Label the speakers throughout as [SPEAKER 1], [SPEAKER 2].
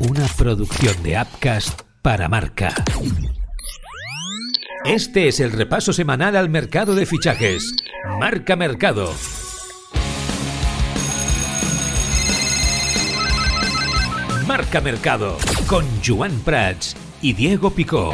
[SPEAKER 1] Una producción de Upcast para marca. Este es el repaso semanal al mercado de fichajes. Marca Mercado. Marca Mercado con Joan Prats y Diego Picó.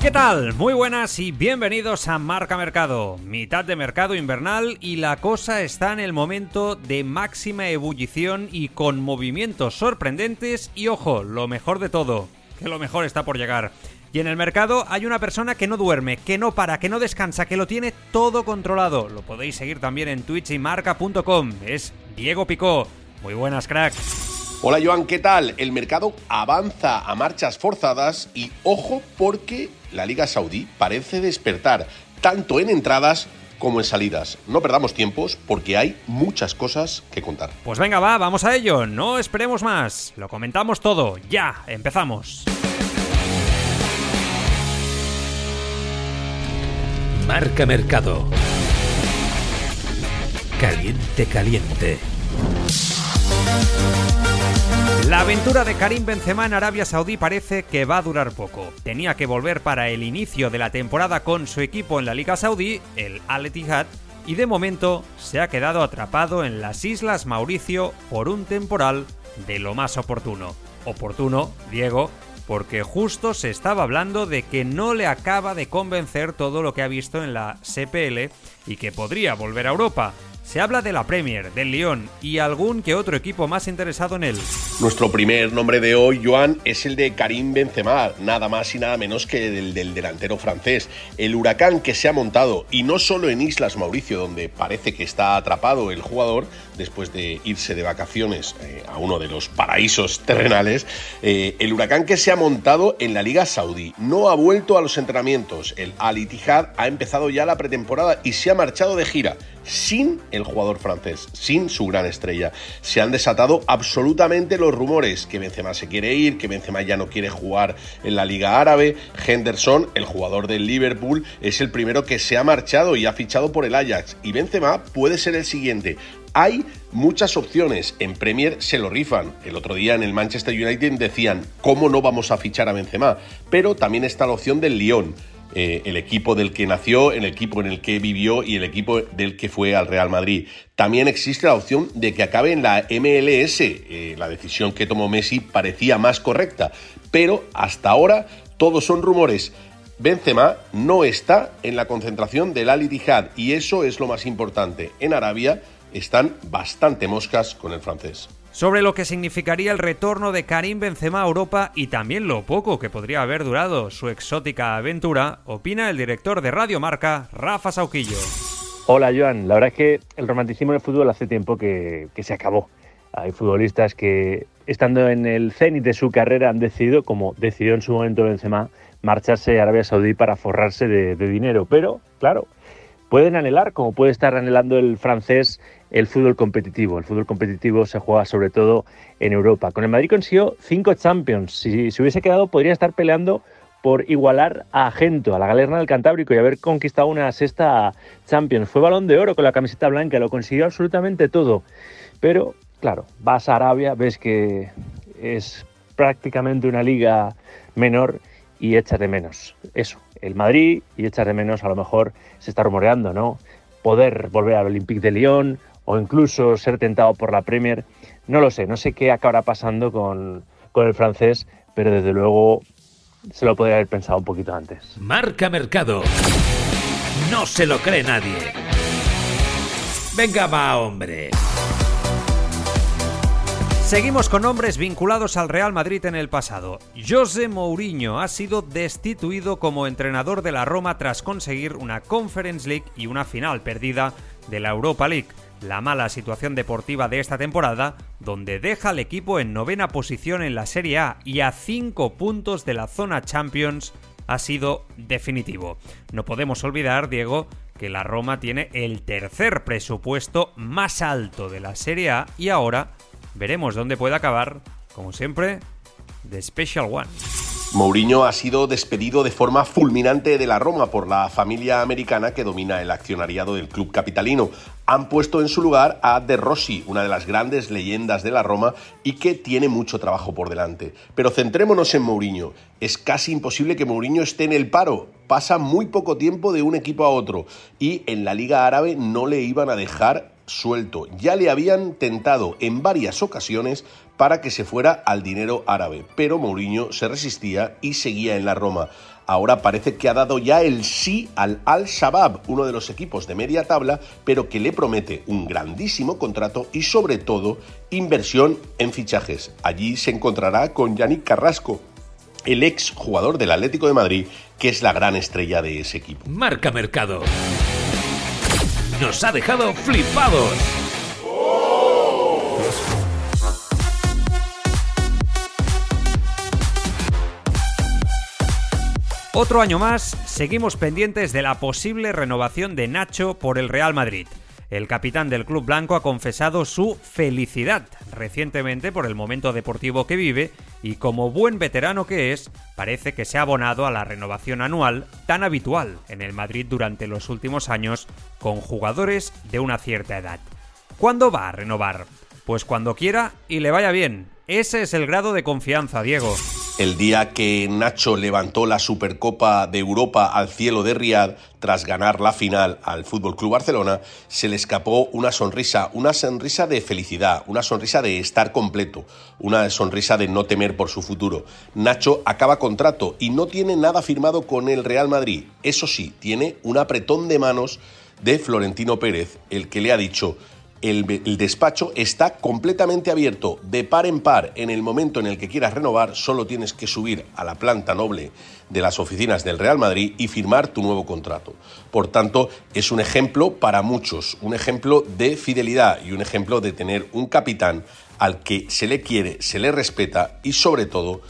[SPEAKER 2] ¿Qué tal? Muy buenas y bienvenidos a Marca Mercado, mitad de mercado invernal y la cosa está en el momento de máxima ebullición y con movimientos sorprendentes y ojo, lo mejor de todo, que lo mejor está por llegar. Y en el mercado hay una persona que no duerme, que no para, que no descansa, que lo tiene todo controlado. Lo podéis seguir también en Twitch y marca.com. Es Diego Picó. Muy buenas, crack.
[SPEAKER 3] Hola Joan, ¿qué tal? El mercado avanza a marchas forzadas y ojo porque la Liga Saudí parece despertar tanto en entradas como en salidas. No perdamos tiempos porque hay muchas cosas que contar.
[SPEAKER 2] Pues venga, va, vamos a ello. No esperemos más. Lo comentamos todo. Ya, empezamos.
[SPEAKER 1] Marca Mercado. Caliente, caliente.
[SPEAKER 2] La aventura de Karim Benzema en Arabia Saudí parece que va a durar poco. Tenía que volver para el inicio de la temporada con su equipo en la Liga Saudí, el Al Ittihad, y de momento se ha quedado atrapado en las Islas Mauricio por un temporal de lo más oportuno. Oportuno, Diego, porque justo se estaba hablando de que no le acaba de convencer todo lo que ha visto en la CPL y que podría volver a Europa. Se habla de la Premier, del Lyon y algún que otro equipo más interesado en él.
[SPEAKER 3] Nuestro primer nombre de hoy, Joan, es el de Karim Benzema, nada más y nada menos que el del delantero francés. El huracán que se ha montado, y no solo en Islas Mauricio, donde parece que está atrapado el jugador después de irse de vacaciones eh, a uno de los paraísos terrenales, eh, el huracán que se ha montado en la Liga Saudí no ha vuelto a los entrenamientos. El Al Ittihad ha empezado ya la pretemporada y se ha marchado de gira sin el jugador francés, sin su gran estrella. Se han desatado absolutamente los rumores que Benzema se quiere ir, que Benzema ya no quiere jugar en la Liga Árabe. Henderson, el jugador del Liverpool, es el primero que se ha marchado y ha fichado por el Ajax. Y Benzema puede ser el siguiente. Hay muchas opciones. En Premier se lo rifan. El otro día en el Manchester United decían, ¿cómo no vamos a fichar a Benzema? Pero también está la opción del Lyon. Eh, el equipo del que nació, el equipo en el que vivió y el equipo del que fue al Real Madrid. También existe la opción de que acabe en la MLS. Eh, la decisión que tomó Messi parecía más correcta, pero hasta ahora todos son rumores. Benzema no está en la concentración del Al Ittihad y eso es lo más importante. En Arabia están bastante moscas con el francés
[SPEAKER 2] sobre lo que significaría el retorno de Karim Benzema a Europa y también lo poco que podría haber durado su exótica aventura, opina el director de Radio Marca, Rafa Sauquillo.
[SPEAKER 4] Hola Joan, la verdad es que el romanticismo en el fútbol hace tiempo que, se acabó. Hay futbolistas que, estando en el cenit de su carrera, han decidido, como decidió en su momento Benzema, marcharse a Arabia Saudí para forrarse de dinero. Pero, claro, pueden anhelar, como puede estar anhelando el francés, el fútbol competitivo. El fútbol competitivo se juega sobre todo en Europa. Con el Madrid consiguió cinco Champions. Si se hubiese quedado, podría estar peleando por igualar a Gento, a la Galerna del Cantábrico y haber conquistado una sexta Champions. Fue balón de oro con la camiseta blanca, lo consiguió absolutamente todo. Pero, claro, vas a Arabia, ves que es prácticamente una liga menor y echas de menos eso, el Madrid y echas de menos, a lo mejor se está rumoreando, ¿no? Poder volver al Olympique de Lyon o incluso ser tentado por la Premier. No lo sé, no sé qué acabará pasando con, con el francés, pero desde luego se lo podría haber pensado un poquito antes.
[SPEAKER 1] Marca Mercado. No se lo cree nadie. Venga, va, hombre.
[SPEAKER 2] Seguimos con nombres vinculados al Real Madrid en el pasado. José Mourinho ha sido destituido como entrenador de la Roma tras conseguir una Conference League y una final perdida de la Europa League. La mala situación deportiva de esta temporada, donde deja al equipo en novena posición en la Serie A y a 5 puntos de la zona Champions, ha sido definitivo. No podemos olvidar, Diego, que la Roma tiene el tercer presupuesto más alto de la Serie A y ahora Veremos dónde puede acabar, como siempre, The Special One.
[SPEAKER 3] Mourinho ha sido despedido de forma fulminante de la Roma por la familia americana que domina el accionariado del club capitalino. han puesto en su lugar a De Rossi, una de las grandes leyendas de la Roma y que tiene mucho trabajo por delante. Pero centrémonos en Mourinho. Es casi imposible que Mourinho esté en el paro. Pasa muy poco tiempo de un equipo a otro y en la Liga Árabe no le iban a dejar suelto. Ya le habían tentado en varias ocasiones para que se fuera al dinero árabe, pero Mourinho se resistía y seguía en la Roma. Ahora parece que ha dado ya el sí al Al-Shabaab, uno de los equipos de media tabla, pero que le promete un grandísimo contrato y sobre todo inversión en fichajes. Allí se encontrará con Yannick Carrasco, el ex jugador del Atlético de Madrid, que es la gran estrella de ese equipo.
[SPEAKER 1] Marca Mercado. Nos ha dejado flipados.
[SPEAKER 2] Otro año más, seguimos pendientes de la posible renovación de Nacho por el Real Madrid. El capitán del club blanco ha confesado su felicidad recientemente por el momento deportivo que vive y como buen veterano que es, parece que se ha abonado a la renovación anual tan habitual en el Madrid durante los últimos años con jugadores de una cierta edad. ¿Cuándo va a renovar? Pues cuando quiera y le vaya bien. Ese es el grado de confianza, Diego.
[SPEAKER 3] El día que Nacho levantó la Supercopa de Europa al cielo de Riad tras ganar la final al Fútbol Club Barcelona, se le escapó una sonrisa, una sonrisa de felicidad, una sonrisa de estar completo, una sonrisa de no temer por su futuro. Nacho acaba contrato y no tiene nada firmado con el Real Madrid. Eso sí, tiene un apretón de manos de Florentino Pérez, el que le ha dicho el, despacho está completamente abierto de par en par. En el momento en el que quieras renovar, solo tienes que subir a la planta noble de las oficinas del Real Madrid y firmar tu nuevo contrato. Por tanto, es un ejemplo para muchos, un ejemplo de fidelidad y un ejemplo de tener un capitán al que se le quiere, se le respeta y sobre todo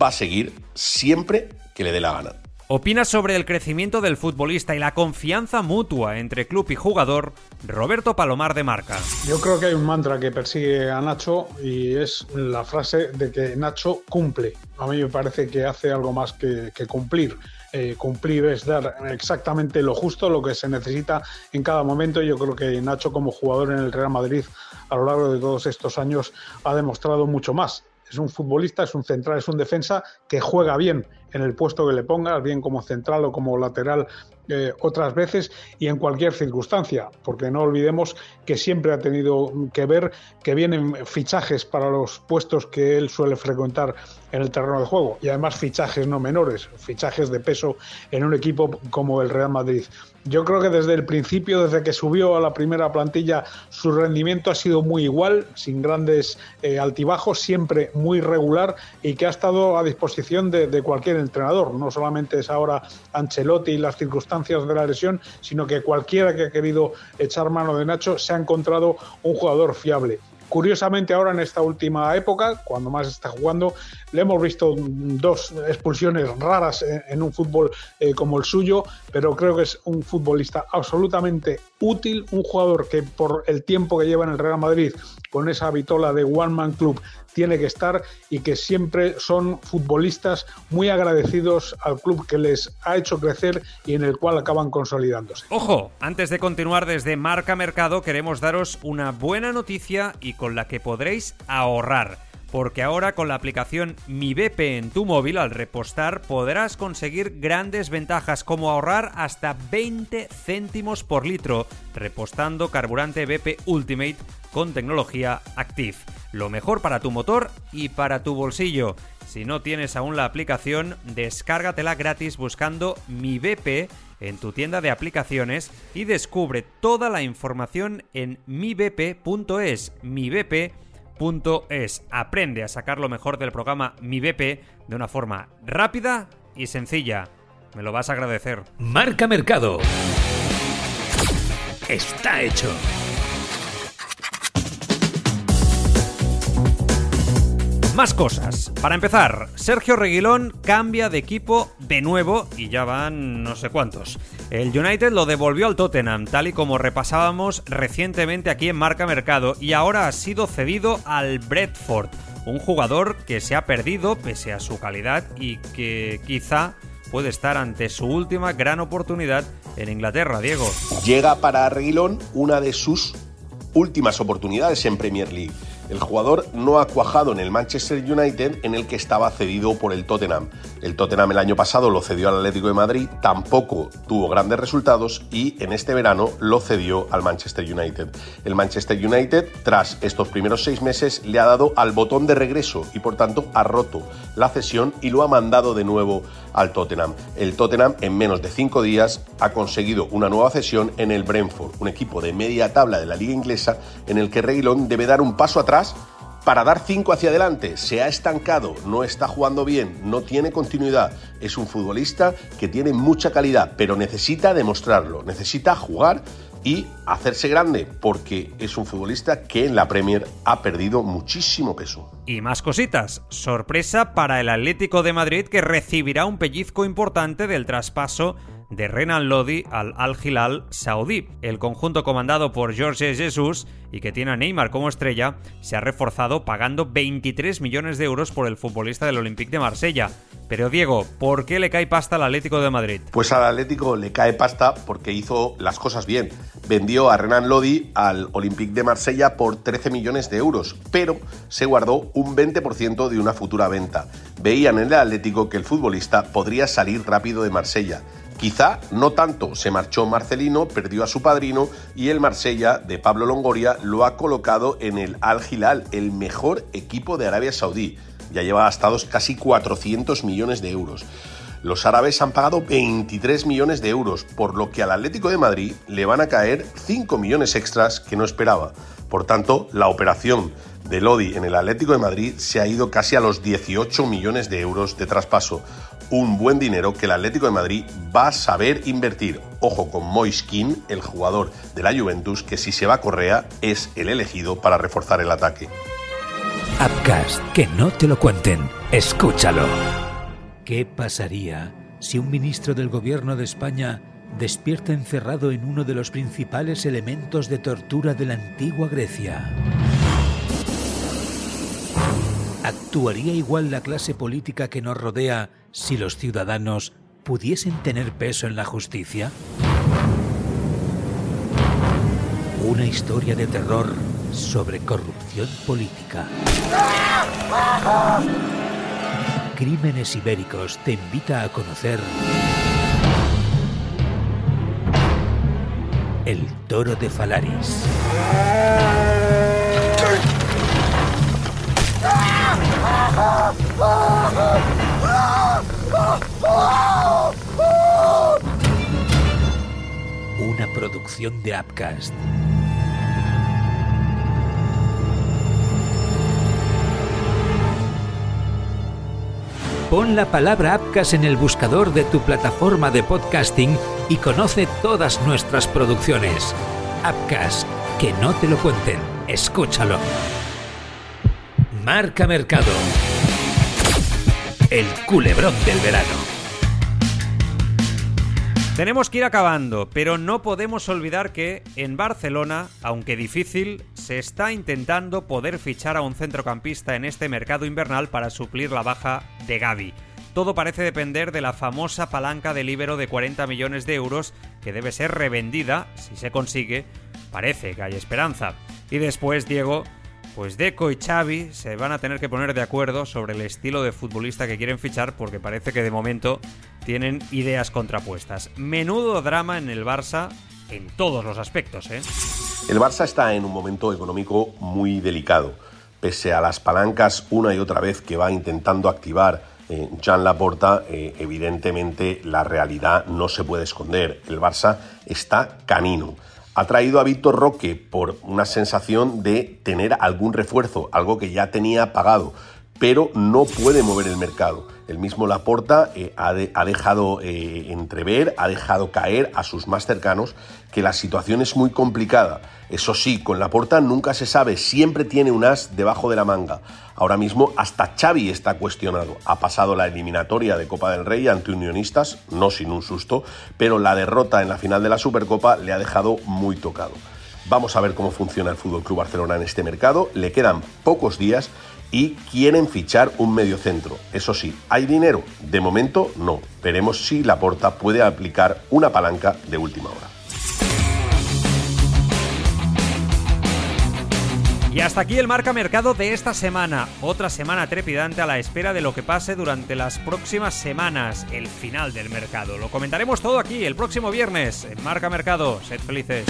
[SPEAKER 3] va a seguir siempre que le dé la gana.
[SPEAKER 2] Opina sobre el crecimiento del futbolista y la confianza mutua entre club y jugador Roberto Palomar de Marca.
[SPEAKER 5] Yo creo que hay un mantra que persigue a Nacho y es la frase de que Nacho cumple. A mí me parece que hace algo más que, cumplir. Eh, cumplir es dar exactamente lo justo, lo que se necesita en cada momento. Yo creo que Nacho como jugador en el Real Madrid a lo largo de todos estos años ha demostrado mucho más. Es un futbolista, es un central, es un defensa que juega bien en el puesto que le pongas, bien como central o como lateral eh, otras veces y en cualquier circunstancia, porque no olvidemos que siempre ha tenido que ver que vienen fichajes para los puestos que él suele frecuentar en el terreno de juego y además fichajes no menores, fichajes de peso en un equipo como el Real Madrid. Yo creo que desde el principio, desde que subió a la primera plantilla, su rendimiento ha sido muy igual, sin grandes eh, altibajos, siempre muy regular y que ha estado a disposición de, de cualquier entrenador. No solamente es ahora Ancelotti y las circunstancias de la lesión, sino que cualquiera que ha querido echar mano de Nacho se ha encontrado un jugador fiable. Curiosamente ahora en esta última época, cuando más está jugando, le hemos visto dos expulsiones raras en, un fútbol eh, como el suyo, pero creo que es un futbolista absolutamente útil, un jugador que por el tiempo que lleva en el Real Madrid con esa vitola de One Man Club tiene que estar y que siempre son futbolistas muy agradecidos al club que les ha hecho crecer y en el cual acaban consolidándose.
[SPEAKER 2] Ojo, antes de continuar desde Marca Mercado queremos daros una buena noticia y con la que podréis ahorrar porque ahora con la aplicación Mi BP en tu móvil al repostar podrás conseguir grandes ventajas como ahorrar hasta 20 céntimos por litro repostando carburante BP Ultimate con tecnología Active. Lo mejor para tu motor y para tu bolsillo. Si no tienes aún la aplicación, descárgatela gratis buscando Mi BP en tu tienda de aplicaciones y descubre toda la información en mibp.es. Mi es. Aprende a sacar lo mejor del programa Mi BP de una forma rápida y sencilla. Me lo vas a agradecer.
[SPEAKER 1] Marca Mercado. Está hecho.
[SPEAKER 2] Más cosas. Para empezar, Sergio Reguilón cambia de equipo de nuevo y ya van no sé cuántos. El United lo devolvió al Tottenham, tal y como repasábamos recientemente aquí en Marca Mercado, y ahora ha sido cedido al Bradford, un jugador que se ha perdido pese a su calidad y que quizá puede estar ante su última gran oportunidad en Inglaterra, Diego.
[SPEAKER 3] Llega para Reguilón una de sus últimas oportunidades en Premier League. El jugador no ha cuajado en el Manchester United en el que estaba cedido por el Tottenham. El Tottenham el año pasado lo cedió al Atlético de Madrid, tampoco tuvo grandes resultados y en este verano lo cedió al Manchester United. El Manchester United, tras estos primeros seis meses, le ha dado al botón de regreso y por tanto ha roto la cesión y lo ha mandado de nuevo al Tottenham. El Tottenham en menos de cinco días ha conseguido una nueva cesión en el Brentford, un equipo de media tabla de la liga inglesa en el que Reguilón debe dar un paso atrás para dar cinco hacia adelante. Se ha estancado, no está jugando bien, no tiene continuidad. Es un futbolista que tiene mucha calidad, pero necesita demostrarlo, necesita jugar y hacerse grande, porque es un futbolista que en la Premier ha perdido muchísimo peso.
[SPEAKER 2] Y más cositas. Sorpresa para el Atlético de Madrid que recibirá un pellizco importante del traspaso de Renan Lodi al Al Hilal Saudí. El conjunto comandado por George Jesus y que tiene a Neymar como estrella se ha reforzado pagando 23 millones de euros por el futbolista del Olympique de Marsella. Pero Diego, ¿por qué le cae pasta al Atlético de Madrid?
[SPEAKER 3] Pues al Atlético le cae pasta porque hizo las cosas bien. Vendió a Renan Lodi al Olympique de Marsella por 13 millones de euros, pero se guardó un 20% de una futura venta. Veían en el Atlético que el futbolista podría salir rápido de Marsella Quizá no tanto, se marchó Marcelino, perdió a su padrino y el Marsella de Pablo Longoria lo ha colocado en el Al Hilal, el mejor equipo de Arabia Saudí. Ya lleva gastados casi 400 millones de euros. Los árabes han pagado 23 millones de euros, por lo que al Atlético de Madrid le van a caer 5 millones extras que no esperaba. Por tanto, la operación de Lodi en el Atlético de Madrid se ha ido casi a los 18 millones de euros de traspaso, un buen dinero que el Atlético de Madrid va a saber invertir. Ojo con Moiskin, el jugador de la Juventus, que si se va a Correa es el elegido para reforzar el ataque.
[SPEAKER 1] Upcast, que no te lo cuenten, escúchalo. ¿Qué pasaría si un ministro del gobierno de España despierta encerrado en uno de los principales elementos de tortura de la antigua Grecia? ¿Actuaría igual la clase política que nos rodea si los ciudadanos pudiesen tener peso en la justicia? Una historia de terror sobre corrupción política. Crímenes Ibéricos te invita a conocer El Toro de Falaris. Una producción de Upcast. Pon la palabra Upcast en el buscador de tu plataforma de podcasting y conoce todas nuestras producciones. Upcast, que no te lo cuenten, escúchalo. Marca Mercado. El culebrón del verano.
[SPEAKER 2] Tenemos que ir acabando, pero no podemos olvidar que en Barcelona, aunque difícil, se está intentando poder fichar a un centrocampista en este mercado invernal para suplir la baja de Gaby. Todo parece depender de la famosa palanca de libero de 40 millones de euros que debe ser revendida, si se consigue, parece que hay esperanza. Y después, Diego, pues Deco y Xavi se van a tener que poner de acuerdo sobre el estilo de futbolista que quieren fichar porque parece que de momento tienen ideas contrapuestas. Menudo drama en el Barça en todos los aspectos, ¿eh?
[SPEAKER 3] El Barça está en un momento económico muy delicado. Pese a las palancas una y otra vez que va intentando activar eh, Jean Laporta, eh, evidentemente la realidad no se puede esconder. El Barça está canino ha traído a Víctor Roque por una sensación de tener algún refuerzo, algo que ya tenía pagado, pero no puede mover el mercado. El mismo Laporta eh, ha, dejado eh, entrever, ha dejado caer a sus más cercanos que la situación es muy complicada. Eso sí, con Laporta nunca se sabe, siempre tiene un as debajo de la manga. Ahora mismo hasta Xavi está cuestionado. Ha pasado la eliminatoria de Copa del Rey ante Unionistas, no sin un susto, pero la derrota en la final de la Supercopa le ha dejado muy tocado. Vamos a ver cómo funciona el Fútbol Club Barcelona en este mercado. Le quedan pocos días y quieren fichar un mediocentro. Eso sí, ¿hay dinero? De momento no. Veremos si Laporta puede aplicar una palanca de última hora.
[SPEAKER 2] Y hasta aquí el marca mercado de esta semana. Otra semana trepidante a la espera de lo que pase durante las próximas semanas, el final del mercado. Lo comentaremos todo aquí el próximo viernes en Marca Mercado. Sed felices.